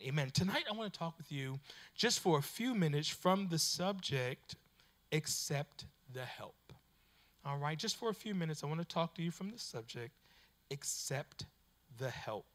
Amen. Tonight, I want to talk with you just for a few minutes from the subject, accept the help. All right, just for a few minutes, I want to talk to you from the subject, accept the help.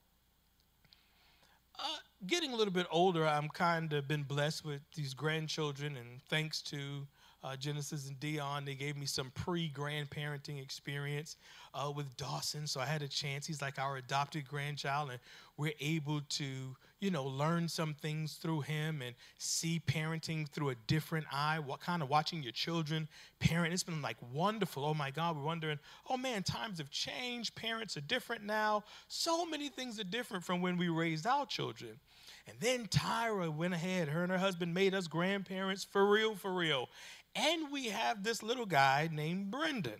Uh, getting a little bit older, I'm kind of been blessed with these grandchildren, and thanks to uh, Genesis and Dion. They gave me some pre grandparenting experience uh, with Dawson. So I had a chance. He's like our adopted grandchild, and we're able to, you know, learn some things through him and see parenting through a different eye. What kind of watching your children parent? It's been like wonderful. Oh my God, we're wondering, oh man, times have changed. Parents are different now. So many things are different from when we raised our children. And then Tyra went ahead. Her and her husband made us grandparents for real, for real. And we have this little guy named Brendan.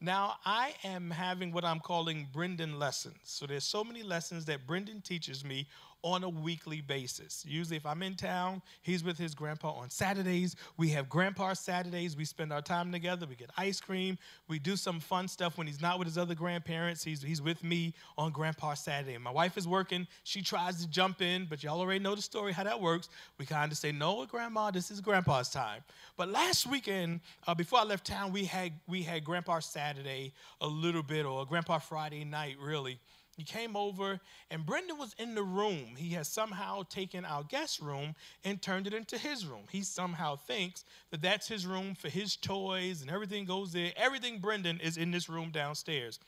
Now, I am having what I'm calling Brendan lessons. So there's so many lessons that Brendan teaches me on a weekly basis. Usually, if I'm in town, he's with his grandpa on Saturdays. We have grandpa Saturdays. We spend our time together. We get ice cream. We do some fun stuff when he's not with his other grandparents. He's, he's with me on grandpa Saturday. My wife is working. She tries to jump in, but y'all already know the story, how that works. We kind of say, No, grandma, this is grandpa's time. But last weekend, uh, before I left town, we had, we had grandpa Saturday a little bit, or grandpa Friday night, really. He came over, and Brendan was in the room. He has somehow taken our guest room and turned it into his room. He somehow thinks that that's his room for his toys and everything goes there. Everything Brendan is in this room downstairs.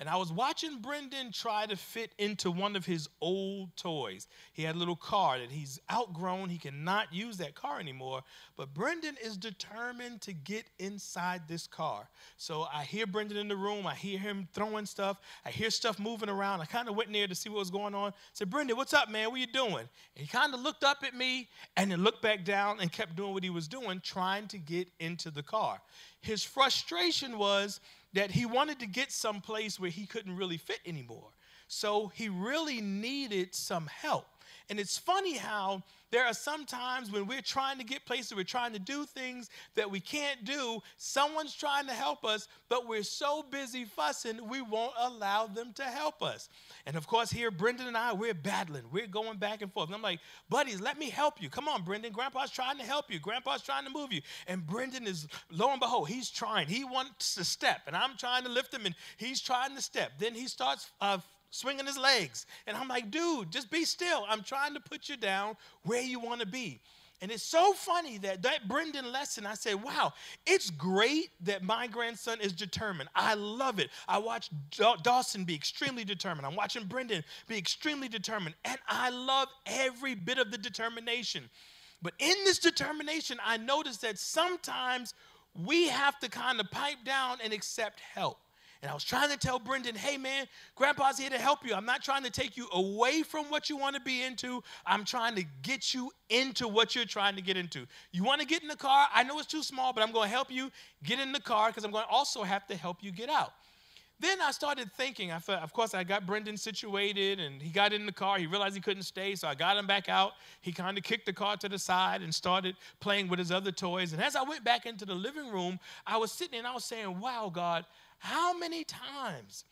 And I was watching Brendan try to fit into one of his old toys. He had a little car that he's outgrown. He cannot use that car anymore. But Brendan is determined to get inside this car. So I hear Brendan in the room. I hear him throwing stuff. I hear stuff moving around. I kind of went in there to see what was going on. I said, Brendan, what's up, man? What are you doing? And he kind of looked up at me and then looked back down and kept doing what he was doing, trying to get into the car. His frustration was that he wanted to get someplace where he couldn't really fit anymore. So he really needed some help. And it's funny how there are some times when we're trying to get places, we're trying to do things that we can't do. Someone's trying to help us, but we're so busy fussing, we won't allow them to help us. And of course, here, Brendan and I, we're battling. We're going back and forth. And I'm like, buddies, let me help you. Come on, Brendan. Grandpa's trying to help you. Grandpa's trying to move you. And Brendan is, lo and behold, he's trying. He wants to step, and I'm trying to lift him, and he's trying to step. Then he starts uh, swinging his legs. And I'm like, dude, just be still. I'm trying to put you down where you want to be. And it's so funny that that Brendan lesson, I said, wow, it's great that my grandson is determined. I love it. I watched Dawson be extremely determined. I'm watching Brendan be extremely determined. And I love every bit of the determination. But in this determination, I noticed that sometimes we have to kind of pipe down and accept help. And I was trying to tell Brendan, hey man, grandpa's here to help you. I'm not trying to take you away from what you want to be into. I'm trying to get you into what you're trying to get into. You want to get in the car? I know it's too small, but I'm going to help you get in the car because I'm going to also have to help you get out. Then I started thinking, I thought, of course, I got Brendan situated and he got in the car. He realized he couldn't stay, so I got him back out. He kind of kicked the car to the side and started playing with his other toys. And as I went back into the living room, I was sitting and I was saying, Wow, God, how many times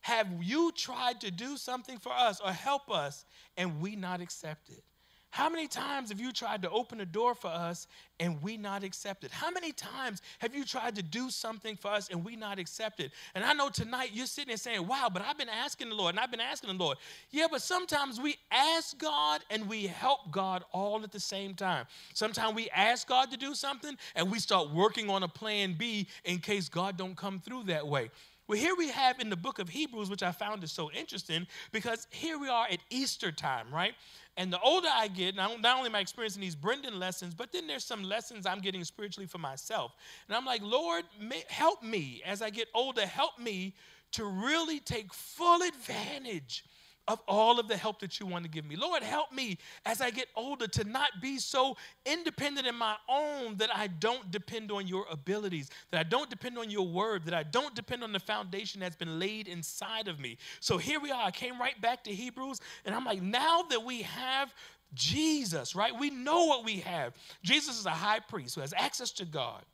have you tried to do something for us or help us and we not accept it? How many times have you tried to open a door for us and we not accepted? How many times have you tried to do something for us and we not accepted? And I know tonight you're sitting there saying, wow, but I've been asking the Lord and I've been asking the Lord. Yeah, but sometimes we ask God and we help God all at the same time. Sometimes we ask God to do something and we start working on a plan B in case God don't come through that way. Well, here we have in the book of Hebrews, which I found is so interesting because here we are at Easter time, right? And the older I get, not only am I experiencing these Brendan lessons, but then there's some lessons I'm getting spiritually for myself. And I'm like, Lord, help me as I get older, help me to really take full advantage of all of the help that you want to give me. Lord, help me as I get older to not be so independent in my own that I don't depend on your abilities, that I don't depend on your word, that I don't depend on the foundation that's been laid inside of me. So here we are. I came right back to Hebrews, and I'm like, now that we have Jesus, right? We know what we have. Jesus is a high priest who has access to God.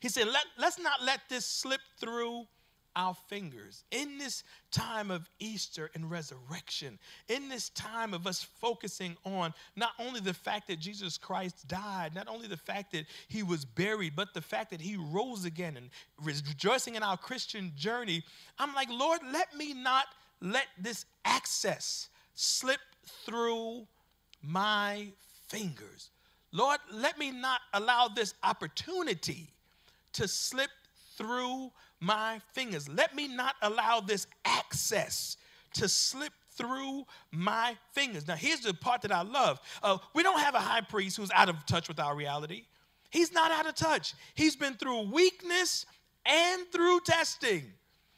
He said, Let, let's not let this slip through our fingers in this time of Easter and resurrection, in this time of us focusing on not only the fact that Jesus Christ died, not only the fact that he was buried, but the fact that he rose again and rejoicing in our Christian journey, I'm like, Lord, let me not let this access slip through my fingers. Lord, let me not allow this opportunity to slip through my fingers. Let me not allow this access to slip through my fingers. Now, here's the part that I love. Uh, we don't have a high priest who's out of touch with our reality. He's not out of touch. He's been through weakness and through testing.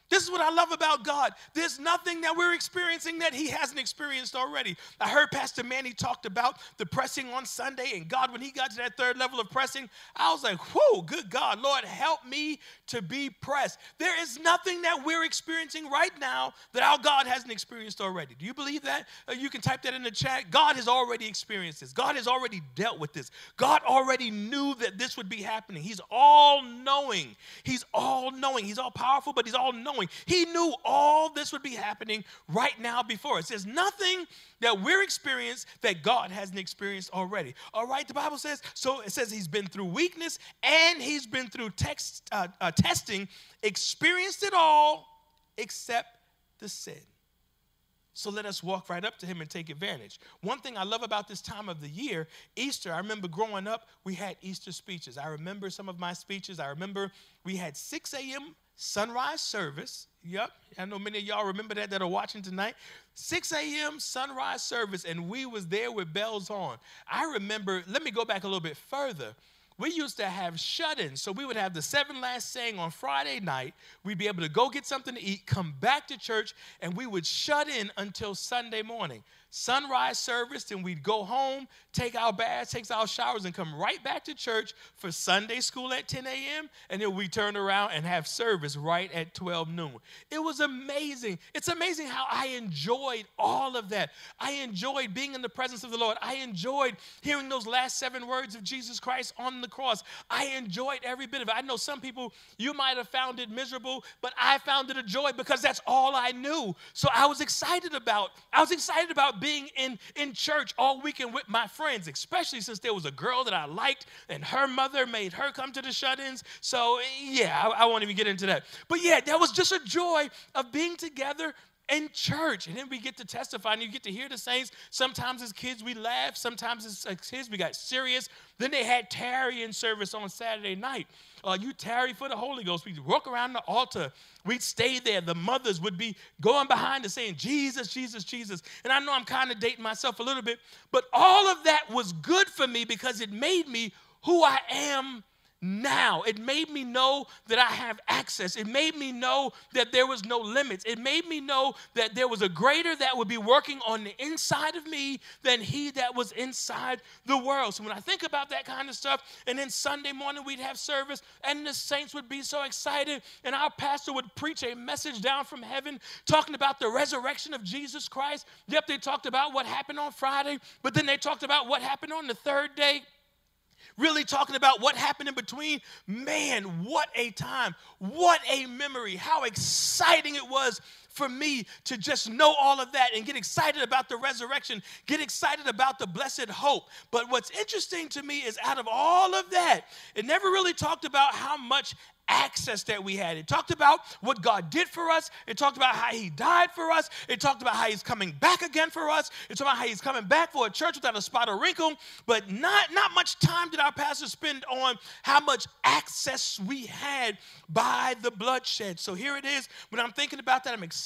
This is what I love about God. There's nothing that we're experiencing that He hasn't experienced already. I heard Pastor Manny talked about the pressing on Sunday, and God, when he got to that third level of pressing, I was like, whoa, good God, Lord, help me to be pressed. There is nothing that we're experiencing right now that our God hasn't experienced already. Do you believe that? Uh, you can type that in the chat. God has already experienced this, God has already dealt with this. God already knew that this would be happening. He's all knowing, He's all knowing, He's all powerful, but He's all knowing knowing. He knew all this would be happening right now before us. There's nothing that we're experiencing that God hasn't experienced already. All right, the Bible says, so it says he's been through weakness and he's been through text, uh, uh, testing, experienced it all except the sin. So let us walk right up to him and take advantage. One thing I love about this time of the year, Easter, I remember growing up, we had Easter speeches. I remember some of my speeches. I remember we had 6 a.m sunrise service. Yep, I know many of y'all remember that that are watching tonight. 6 a.m. sunrise service, and we was there with bells on. I remember. Let me go back a little bit further. We used to have shut-ins, so we would have the seven last saying on Friday night. We'd be able to go get something to eat, come back to church, and we would shut in until Sunday morning sunrise service, then we'd go home, take our baths, take our showers, and come right back to church for Sunday school at 10 a.m. And then we turn around and have service right at 12 noon. It was amazing. It's amazing how I enjoyed all of that. I enjoyed being in the presence of the Lord. I enjoyed hearing those last seven words of Jesus Christ on the cross. I enjoyed every bit of it. I know some people, you might have found it miserable, but I found it a joy because that's all I knew. So I was excited about, I was excited about being in, in church all weekend with my friends, especially since there was a girl that I liked and her mother made her come to the shut ins. So, yeah, I, I won't even get into that. But yeah, that was just a joy of being together in church. And then we get to testify and you get to hear the saints. Sometimes as kids we laugh, sometimes as kids we got serious. Then they had tarrying service on Saturday night. Uh, you tarry for the Holy Ghost. We'd walk around the altar. We'd stay there. The mothers would be going behind us saying, Jesus, Jesus, Jesus. And I know I'm kind of dating myself a little bit, but all of that was good for me because it made me who I am now. It made me know that I have access. It made me know that there was no limits. It made me know that there was a greater that would be working on the inside of me than he that was inside the world. So when I think about that kind of stuff, and then Sunday morning we'd have service, and the saints would be so excited, and our pastor would preach a message down from heaven talking about the resurrection of Jesus Christ. Yep, they talked about what happened on Friday, but then they talked about what happened on the third day really talking about what happened in between. Man, what a time. What a memory. How exciting it was for me to just know all of that and get excited about the resurrection, get excited about the blessed hope. But what's interesting to me is out of all of that, it never really talked about how much access that we had. It talked about what God did for us. It talked about how He died for us. It talked about how He's coming back again for us. It talked about how He's coming back for a church without a spot or wrinkle. But not, not much time did our pastor spend on how much access we had by the bloodshed. So here it is. When I'm thinking about that, I'm excited,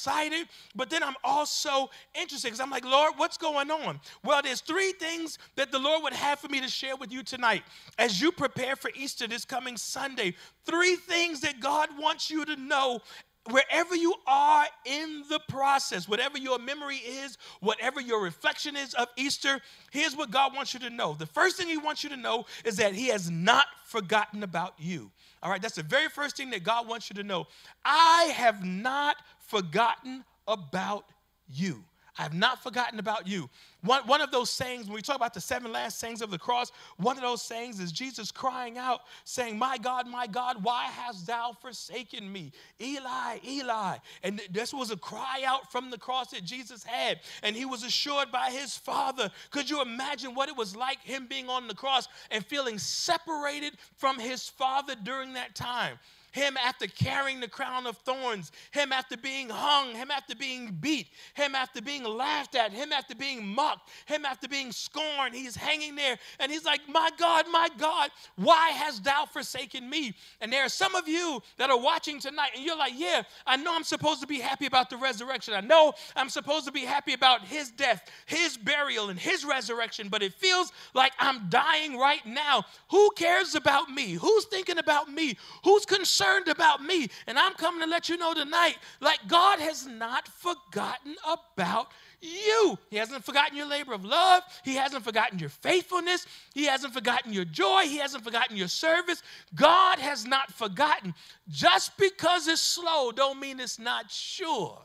but then I'm also interested because I'm like, Lord, what's going on? Well, there's three things that the Lord would have for me to share with you tonight as you prepare for Easter this coming Sunday. Three things that God wants you to know wherever you are in the process, whatever your memory is, whatever your reflection is of Easter, here's what God wants you to know. The first thing He wants you to know is that He has not forgotten about you. All right, that's the very first thing that God wants you to know. I have not forgotten about you. I have not forgotten about you. One, one of those sayings, when we talk about the seven last sayings of the cross, one of those sayings is Jesus crying out, saying, My God, my God, why hast thou forsaken me? Eli, Eli. And this was a cry out from the cross that Jesus had. And he was assured by his Father. Could you imagine what it was like him being on the cross and feeling separated from his Father during that time? Him after carrying the crown of thorns, him after being hung, him after being beat, him after being laughed at, him after being mocked, him after being scorned. He's hanging there and he's like, My God, my God, why hast thou forsaken me? And there are some of you that are watching tonight and you're like, Yeah, I know I'm supposed to be happy about the resurrection. I know I'm supposed to be happy about his death, his burial, and his resurrection, but it feels like I'm dying right now. Who cares about me? Who's thinking about me? Who's concerned? Concerned about me. And I'm coming to let you know tonight, like God has not forgotten about you. He hasn't forgotten your labor of love. He hasn't forgotten your faithfulness. He hasn't forgotten your joy. He hasn't forgotten your service. God has not forgotten. Just because it's slow don't mean it's not sure.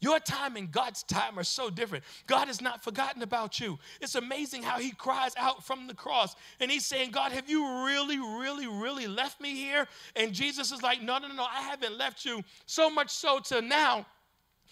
Your time and God's time are so different. God has not forgotten about you. It's amazing how He cries out from the cross and He's saying, God, have you really, really, really left me here? And Jesus is like, No, no, no, I haven't left you. So much so to now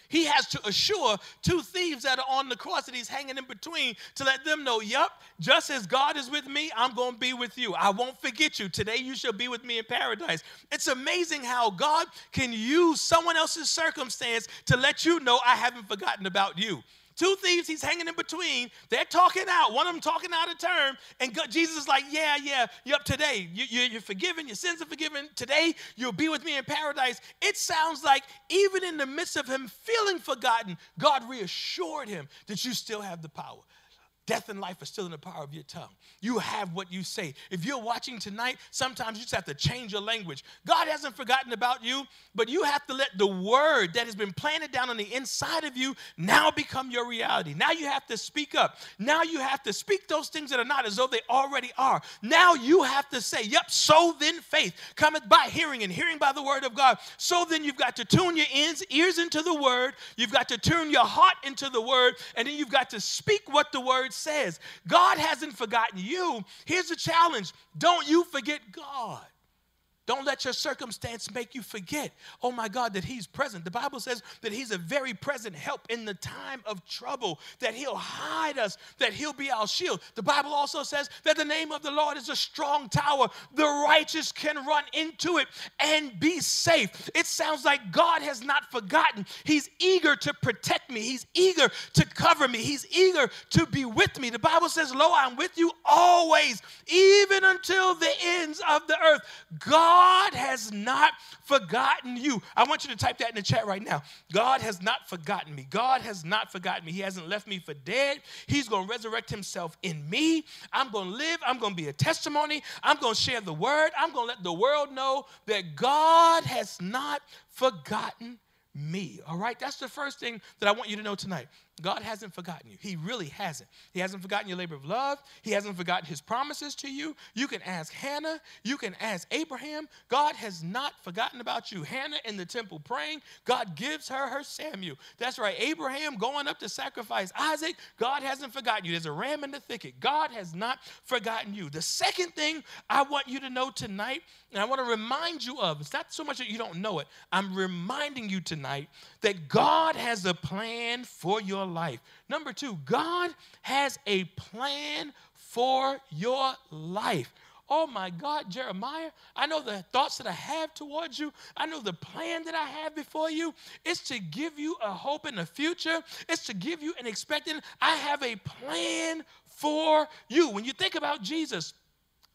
he has to assure two thieves that are on the cross that he's hanging in between to let them know, yep, just as God is with me, I'm going to be with you. I won't forget you. Today you shall be with me in paradise. It's amazing how God can use someone else's circumstance to let you know I haven't forgotten about you. Two thieves he's hanging in between. They're talking out. One of them talking out of term. And God, Jesus is like, yeah, yeah, yep, today you, you, you're forgiven. Your sins are forgiven. Today you'll be with me in paradise. It sounds like even in the midst of him feeling forgotten, God reassured him that you still have the power. Death and life are still in the power of your tongue. You have what you say. If you're watching tonight, sometimes you just have to change your language. God hasn't forgotten about you, but you have to let the word that has been planted down on the inside of you now become your reality. Now you have to speak up. Now you have to speak those things that are not as though they already are. Now you have to say, Yep, so then faith cometh by hearing, and hearing by the word of God. So then you've got to tune your ears, ears into the word, you've got to turn your heart into the word, and then you've got to speak what the word says. God hasn't forgotten you. Here's the challenge don't you forget God. Don't let your circumstance make you forget, oh my God, that He's present. The Bible says that He's a very present help in the time of trouble, that He'll hide us, that He'll be our shield. The Bible also says that the name of the Lord is a strong tower. The righteous can run into it and be safe. It sounds like God has not forgotten. He's eager to protect me, He's eager to cover me, He's eager to be with me. The Bible says, Lo, I'm with you always, even until the ends of the earth. God God has not forgotten you. I want you to type that in the chat right now. God has not forgotten me. God has not forgotten me. He hasn't left me for dead. He's going to resurrect himself in me. I'm going to live. I'm going to be a testimony. I'm going to share the word. I'm going to let the world know that God has not forgotten me. All right? That's the first thing that I want you to know tonight. God hasn't forgotten you. He really hasn't. He hasn't forgotten your labor of love. He hasn't forgotten his promises to you. You can ask Hannah. You can ask Abraham. God has not forgotten about you. Hannah in the temple praying, God gives her her Samuel. That's right. Abraham going up to sacrifice Isaac, God hasn't forgotten you. There's a ram in the thicket. God has not forgotten you. The second thing I want you to know tonight, and I want to remind you of, it's not so much that you don't know it, I'm reminding you tonight that God has a plan for your life. Number two, God has a plan for your life. Oh my God, Jeremiah, I know the thoughts that I have towards you. I know the plan that I have before you. It's to give you a hope in the future, it's to give you an expectant. I have a plan for you. When you think about Jesus,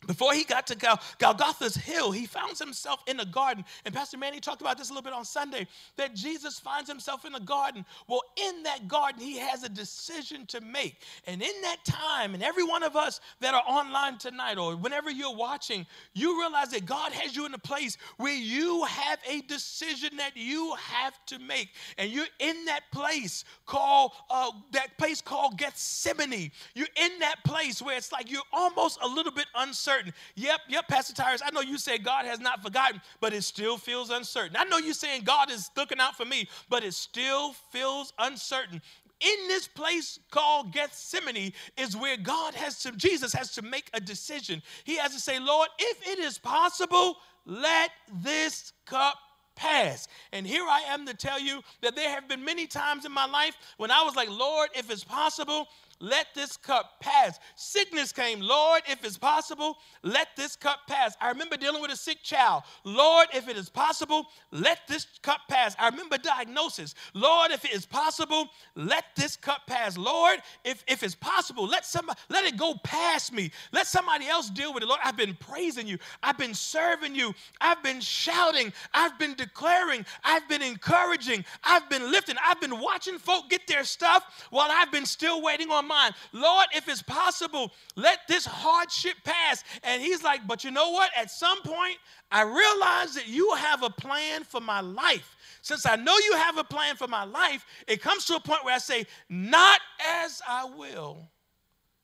before he got to Gal- Golgotha's hill, he found himself in a garden. And Pastor Manny talked about this a little bit on Sunday that Jesus finds himself in a garden. Well, in that garden, he has a decision to make. And in that time, and every one of us that are online tonight or whenever you're watching, you realize that God has you in a place where you have a decision that you have to make. And you're in that place called, uh, that place called Gethsemane. You're in that place where it's like you're almost a little bit uncertain uncertain. Yep, yep, Pastor Tyrus, I know you say God has not forgotten, but it still feels uncertain. I know you're saying God is looking out for me, but it still feels uncertain in this place called Gethsemane is where God has to, Jesus has to make a decision. He has to say, Lord, if it is possible, let this cup pass. And here I am to tell you that there have been many times in my life when I was like, Lord, if it's possible, let this cup pass. Sickness came, Lord, if it's possible, let this cup pass. I remember dealing with a sick child. Lord, if it is possible, let this cup pass. I remember diagnosis. Lord, if it is possible, let this cup pass. Lord, if, if it's possible, let somebody let it go past me. Let somebody else deal with it. Lord, I've been praising you. I've been serving you. I've been shouting. I've been declaring. I've been encouraging. I've been lifting. I've been watching folk get their stuff while I've been still waiting on mind. Lord, if it's possible, let this hardship pass. And he's like, But you know what? At some point, I realize that you have a plan for my life. Since I know you have a plan for my life, it comes to a point where I say, Not as I will,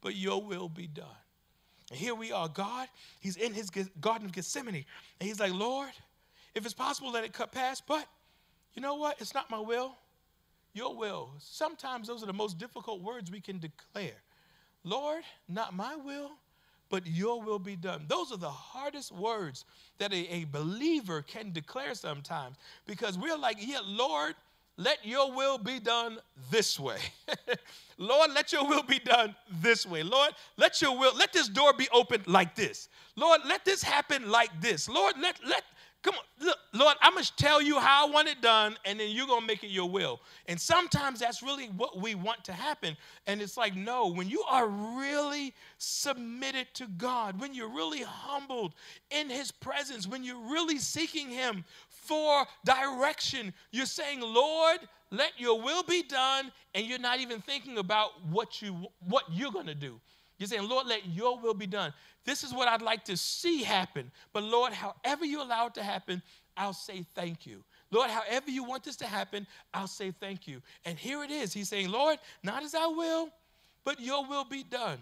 but your will be done. And here we are, God. He's in his Garden of Gethsemane. And he's like, Lord, if it's possible, let it cut past. But you know what? It's not my will, your will. Sometimes those are the most difficult words we can declare. Lord, not my will, but your will be done. Those are the hardest words that a, a believer can declare sometimes because we're like, yeah, Lord, let your will be done this way. Lord, let your will be done this way. Lord, let your will, let this door be opened like this. Lord, let this happen like this. Lord, let, let, Come on, look, Lord, I'm going to tell you how I want it done, and then you're going to make it your will. And sometimes that's really what we want to happen. And it's like, no, when you are really submitted to God, when you're really humbled in His presence, when you're really seeking Him for direction, you're saying, Lord, let your will be done, and you're not even thinking about what, you, what you're going to do. You're saying, Lord, let your will be done. This is what I'd like to see happen. But Lord, however you allow it to happen, I'll say thank you. Lord, however you want this to happen, I'll say thank you. And here it is. He's saying, Lord, not as I will, but your will be done.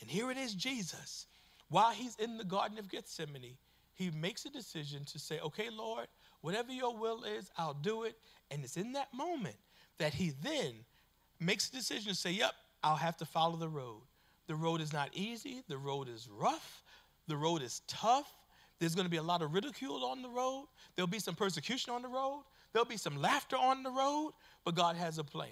And here it is, Jesus. While he's in the Garden of Gethsemane, he makes a decision to say, okay, Lord, whatever your will is, I'll do it. And it's in that moment that he then makes a decision to say, yep, I'll have to follow the road. The road is not easy, the road is rough, the road is tough. There's going to be a lot of ridicule on the road, there'll be some persecution on the road, there'll be some laughter on the road, but God has a plan.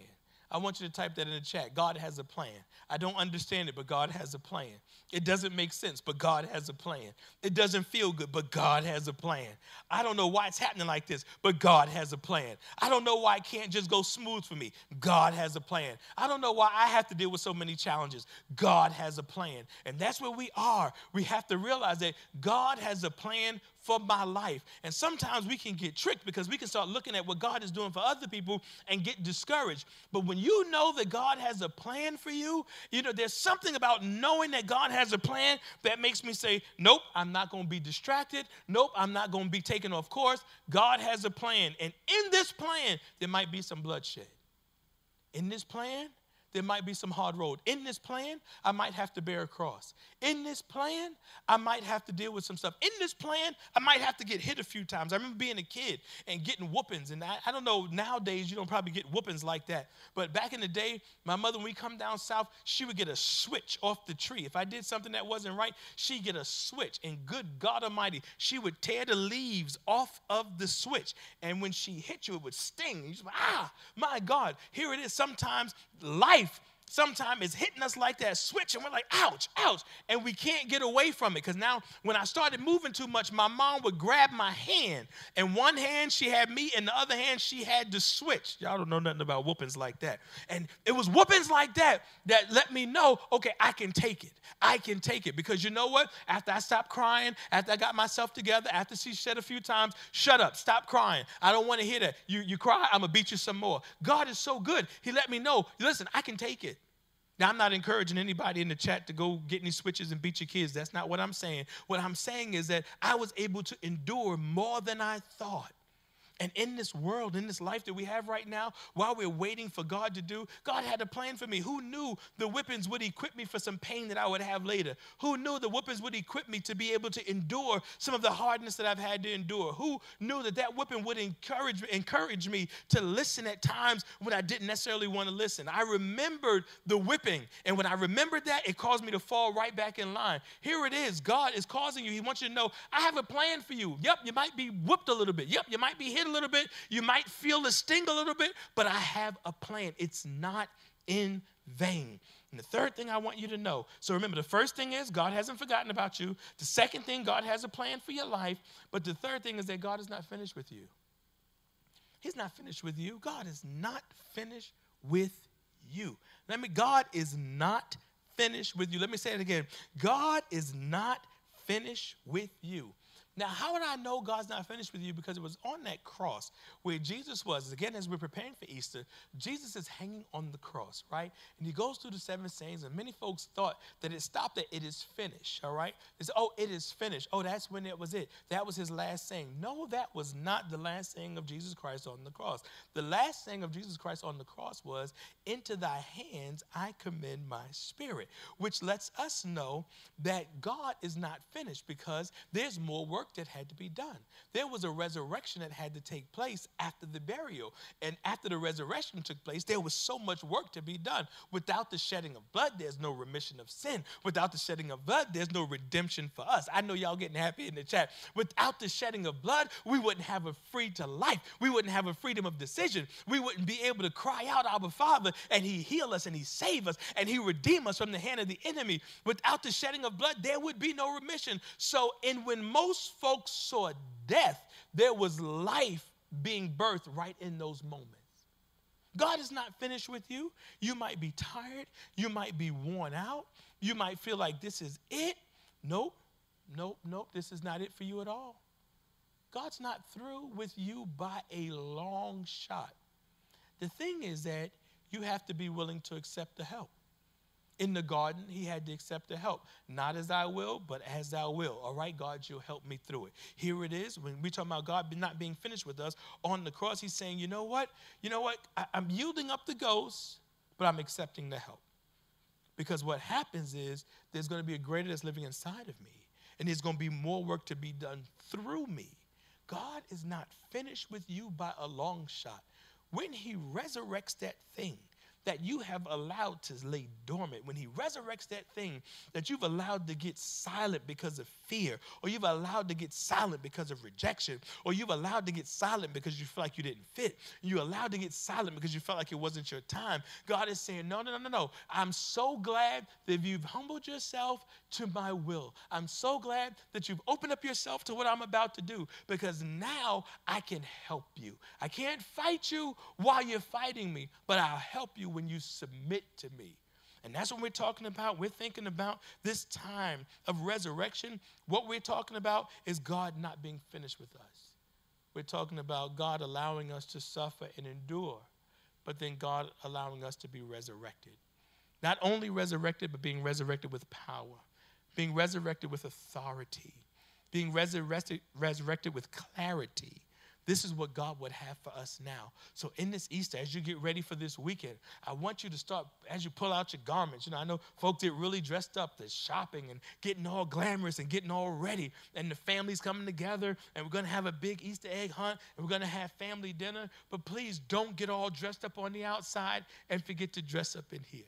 I want you to type that in the chat. God has a plan. I don't understand it, but God has a plan. It doesn't make sense, but God has a plan. It doesn't feel good, but God has a plan. I don't know why it's happening like this, but God has a plan. I don't know why it can't just go smooth for me. God has a plan. I don't know why I have to deal with so many challenges. God has a plan. And that's where we are. We have to realize that God has a plan for my life. And sometimes we can get tricked because we can start looking at what God is doing for other people and get discouraged. But when you know that God has a plan for you, you know, there's something about knowing that God has a plan that makes me say, nope, I'm not going to be distracted. Nope, I'm not going to be taken off course. God has a plan. And in this plan, there might be some bloodshed. In this plan, there might be some hard road. In this plan, I might have to bear a cross. In this plan, I might have to deal with some stuff. In this plan, I might have to get hit a few times. I remember being a kid and getting whoopings. And I, I don't know, nowadays you don't probably get whoopings like that. But back in the day, my mother, when we come down south, she would get a switch off the tree. If I did something that wasn't right, she'd get a switch. And good God Almighty, she would tear the leaves off of the switch. And when she hit you, it would sting. You just, ah, my God, here it is. Sometimes life life sometimes is hitting us like that switch, and we're like, ouch, ouch, and we can't get away from it. Because now, when I started moving too much, my mom would grab my hand. And one hand, she had me, and the other hand, she had the switch. Y'all don't know nothing about whoopings like that. And it was whoopings like that that let me know, okay, I can take it. I can take it. Because you know what? After I stopped crying, after I got myself together, after she said a few times, shut up, stop crying. I don't want to hear that. You, you cry, I'm going to beat you some more. God is so good. He let me know, listen, I can take it. Now, I'm not encouraging anybody in the chat to go get any switches and beat your kids. That's not what I'm saying. What I'm saying is that I was able to endure more than I thought. And in this world, in this life that we have right now, while we're waiting for God to do, God had a plan for me. Who knew the whippings would equip me for some pain that I would have later? Who knew the whippings would equip me to be able to endure some of the hardness that I've had to endure? Who knew that that whipping would encourage, encourage me to listen at times when I didn't necessarily want to listen? I remembered the whipping. And when I remembered that, it caused me to fall right back in line. Here it is God is causing you. He wants you to know, I have a plan for you. Yep, you might be whooped a little bit. Yep, you might be hit a little bit. You might feel the sting a little bit, but I have a plan. It's not in vain. And the third thing I want you to know so remember, the first thing is God hasn't forgotten about you. The second thing, God has a plan for your life. But the third thing is that God is not finished with you. He's not finished with you. God is not finished with you. Let me, God is not finished with you. Let me say it again. God is not finished with you. Now, how would I know God's not finished with you? Because it was on that cross where Jesus was. Again, as we're preparing for Easter, Jesus is hanging on the cross, right? And he goes through the seven sayings, and many folks thought that it stopped at it is finished, all right? It's, oh, it is finished. Oh, that's when it was it. That was his last saying. No, that was not the last saying of Jesus Christ on the cross. The last saying of Jesus Christ on the cross was, Into thy hands I commend my spirit, which lets us know that God is not finished because there's more work work that had to be done. There was a resurrection that had to take place after the burial. And after the resurrection took place, there was so much work to be done. Without the shedding of blood, there's no remission of sin. Without the shedding of blood, there's no redemption for us. I know y'all getting happy in the chat. Without the shedding of blood, we wouldn't have a free to life. We wouldn't have a freedom of decision. We wouldn't be able to cry out, Our Father, and He heal us and He save us and He redeem us from the hand of the enemy. Without the shedding of blood, there would be no remission. So, and when most folks saw death, there was life being birthed right in those moments. God is not finished with you. You might be tired. You might be worn out. You might feel like this is it. Nope, nope, nope. This is not it for you at all. God's not through with you by a long shot. The thing is that you have to be willing to accept the help in the garden, he had to accept the help. Not as I will, but as thou will. All right, God, you'll help me through it. Here it is. When we talk about God not being finished with us on the cross, he's saying, you know what? You know what? I, I'm yielding up the ghost, but I'm accepting the help. Because what happens is there's going to be a greater that's living inside of me, and there's going to be more work to be done through me. God is not finished with you by a long shot. When he resurrects that thing, that you have allowed to lay dormant, when He resurrects that thing that you've allowed to get silent because of fear, or you've allowed to get silent because of rejection, or you've allowed to get silent because you feel like you didn't fit, you allowed to get silent because you felt like it wasn't your time. God is saying, No, no, no, no, no. I'm so glad that you've humbled yourself to my will. I'm so glad that you've opened up yourself to what I'm about to do because now I can help you. I can't fight you while you're fighting me, but I'll help you when you submit to me. And that's what we're talking about. We're thinking about this time of resurrection. What we're talking about is God not being finished with us. We're talking about God allowing us to suffer and endure, but then God allowing us to be resurrected. Not only resurrected, but being resurrected with power, being resurrected with authority, being resurrected, resurrected with clarity, this is what God would have for us now. So, in this Easter, as you get ready for this weekend, I want you to start, as you pull out your garments. You know, I know folks get really dressed up, they're shopping and getting all glamorous and getting all ready. And the family's coming together, and we're going to have a big Easter egg hunt, and we're going to have family dinner. But please don't get all dressed up on the outside and forget to dress up in here.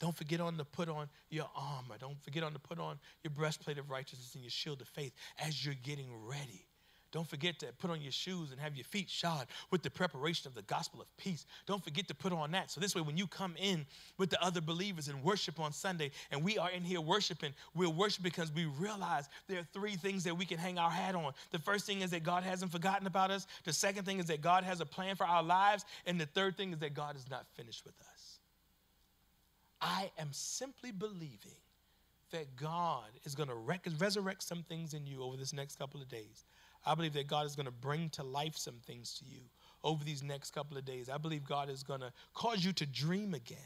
Don't forget on to put on your armor. Don't forget on to put on your breastplate of righteousness and your shield of faith as you're getting ready. Don't forget to put on your shoes and have your feet shod with the preparation of the gospel of peace. Don't forget to put on that. So, this way, when you come in with the other believers and worship on Sunday, and we are in here worshiping, we're worshiping because we realize there are three things that we can hang our hat on. The first thing is that God hasn't forgotten about us, the second thing is that God has a plan for our lives, and the third thing is that God is not finished with us. I am simply believing that God is going to resurrect some things in you over this next couple of days. I believe that God is going to bring to life some things to you over these next couple of days. I believe God is going to cause you to dream again.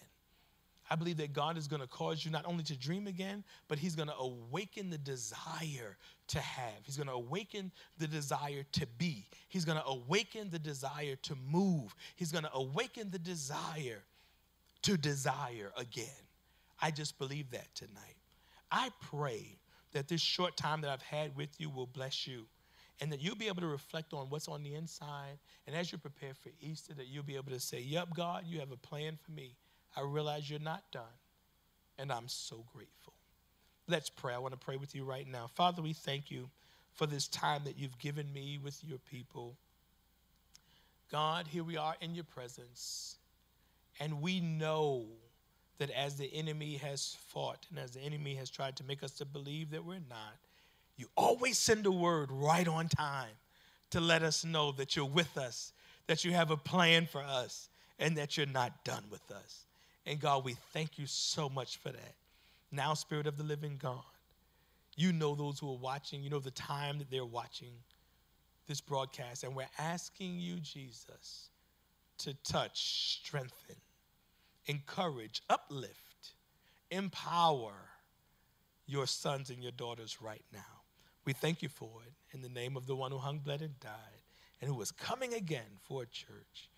I believe that God is going to cause you not only to dream again, but He's going to awaken the desire to have. He's going to awaken the desire to be. He's going to awaken the desire to move. He's going to awaken the desire to desire again. I just believe that tonight. I pray that this short time that I've had with you will bless you and that you'll be able to reflect on what's on the inside. And as you prepare for Easter, that you'll be able to say, Yep, God, you have a plan for me. I realize you're not done, and I'm so grateful. Let's pray. I want to pray with you right now. Father, we thank you for this time that you've given me with your people. God, here we are in your presence, and we know that as the enemy has fought and as the enemy has tried to make us to believe that we're not, you always send a word right on time to let us know that you're with us, that you have a plan for us, and that you're not done with us. And God, we thank you so much for that. Now, Spirit of the living God, you know those who are watching, you know the time that they're watching this broadcast, and we're asking you, Jesus, to touch, strengthen, encourage, uplift, empower your sons and your daughters right now. We thank you for it in the name of the one who hung, bled, and died, and who is coming again for a church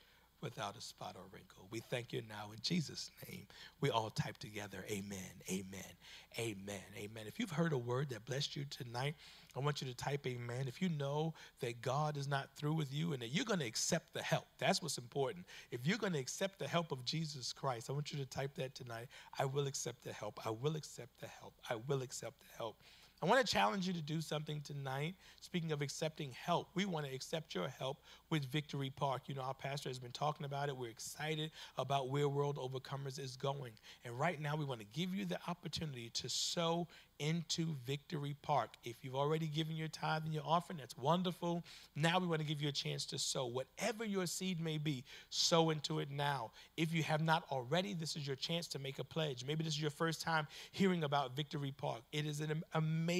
without a spot or wrinkle. We thank you now in Jesus' name. We all type together, Amen, Amen, Amen, Amen. If you've heard a word that blessed you tonight, I want you to type Amen. If you know that God is not through with you and that you're going to accept the help, that's what's important. If you're going to accept the help of Jesus Christ, I want you to type that tonight. I will accept the help. I will accept the help. I will accept the help. I want to challenge you to do something tonight. Speaking of accepting help, we want to accept your help with Victory Park. You know, our pastor has been talking about it. We're excited about where World Overcomers is going. And right now, we want to give you the opportunity to sow into Victory Park. If you've already given your tithe and your offering, that's wonderful. Now we want to give you a chance to sow. Whatever your seed may be, sow into it now. If you have not already, this is your chance to make a pledge. Maybe this is your first time hearing about Victory Park. It is an amazing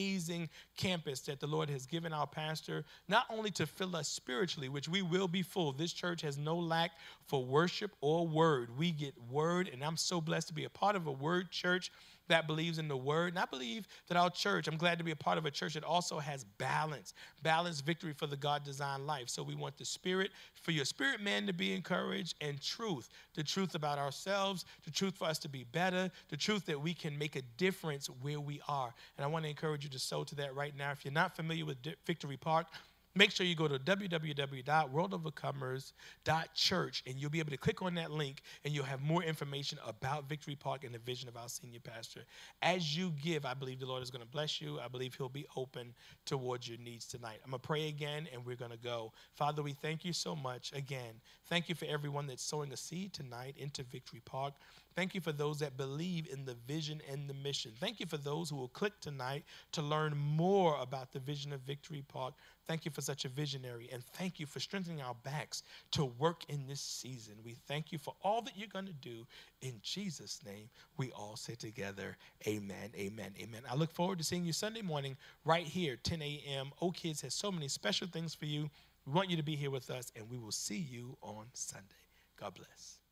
campus that the Lord has given our pastor, not only to fill us spiritually, which we will be full. This church has no lack for worship or word. We get word, and I'm so blessed to be a part of a word church that believes in the word. And I believe that our church, I'm glad to be a part of a church that also has balance, balance victory for the God designed life. So we want the spirit, for your spirit man to be encouraged, and truth, the truth about ourselves, the truth for us to be better, the truth that we can make a difference where we are. And I want to encourage you to sow to that right now. If you're not familiar with Victory Park, make sure you go to www.worldovercomers.church and you'll be able to click on that link and you'll have more information about Victory Park and the vision of our senior pastor. As you give, I believe the Lord is going to bless you. I believe He'll be open towards your needs tonight. I'm going to pray again and we're going to go. Father, we thank you so much again. Thank you for everyone that's sowing a seed tonight into Victory Park. Thank you for those that believe in the vision and the mission. Thank you for those who will click tonight to learn more about the vision of Victory Park. Thank you for such a visionary, and thank you for strengthening our backs to work in this season. We thank you for all that you're going to do. In Jesus' name, we all say together, Amen, Amen, Amen. I look forward to seeing you Sunday morning right here, 10 a.m. O Kids has so many special things for you. We want you to be here with us, and we will see you on Sunday. God bless.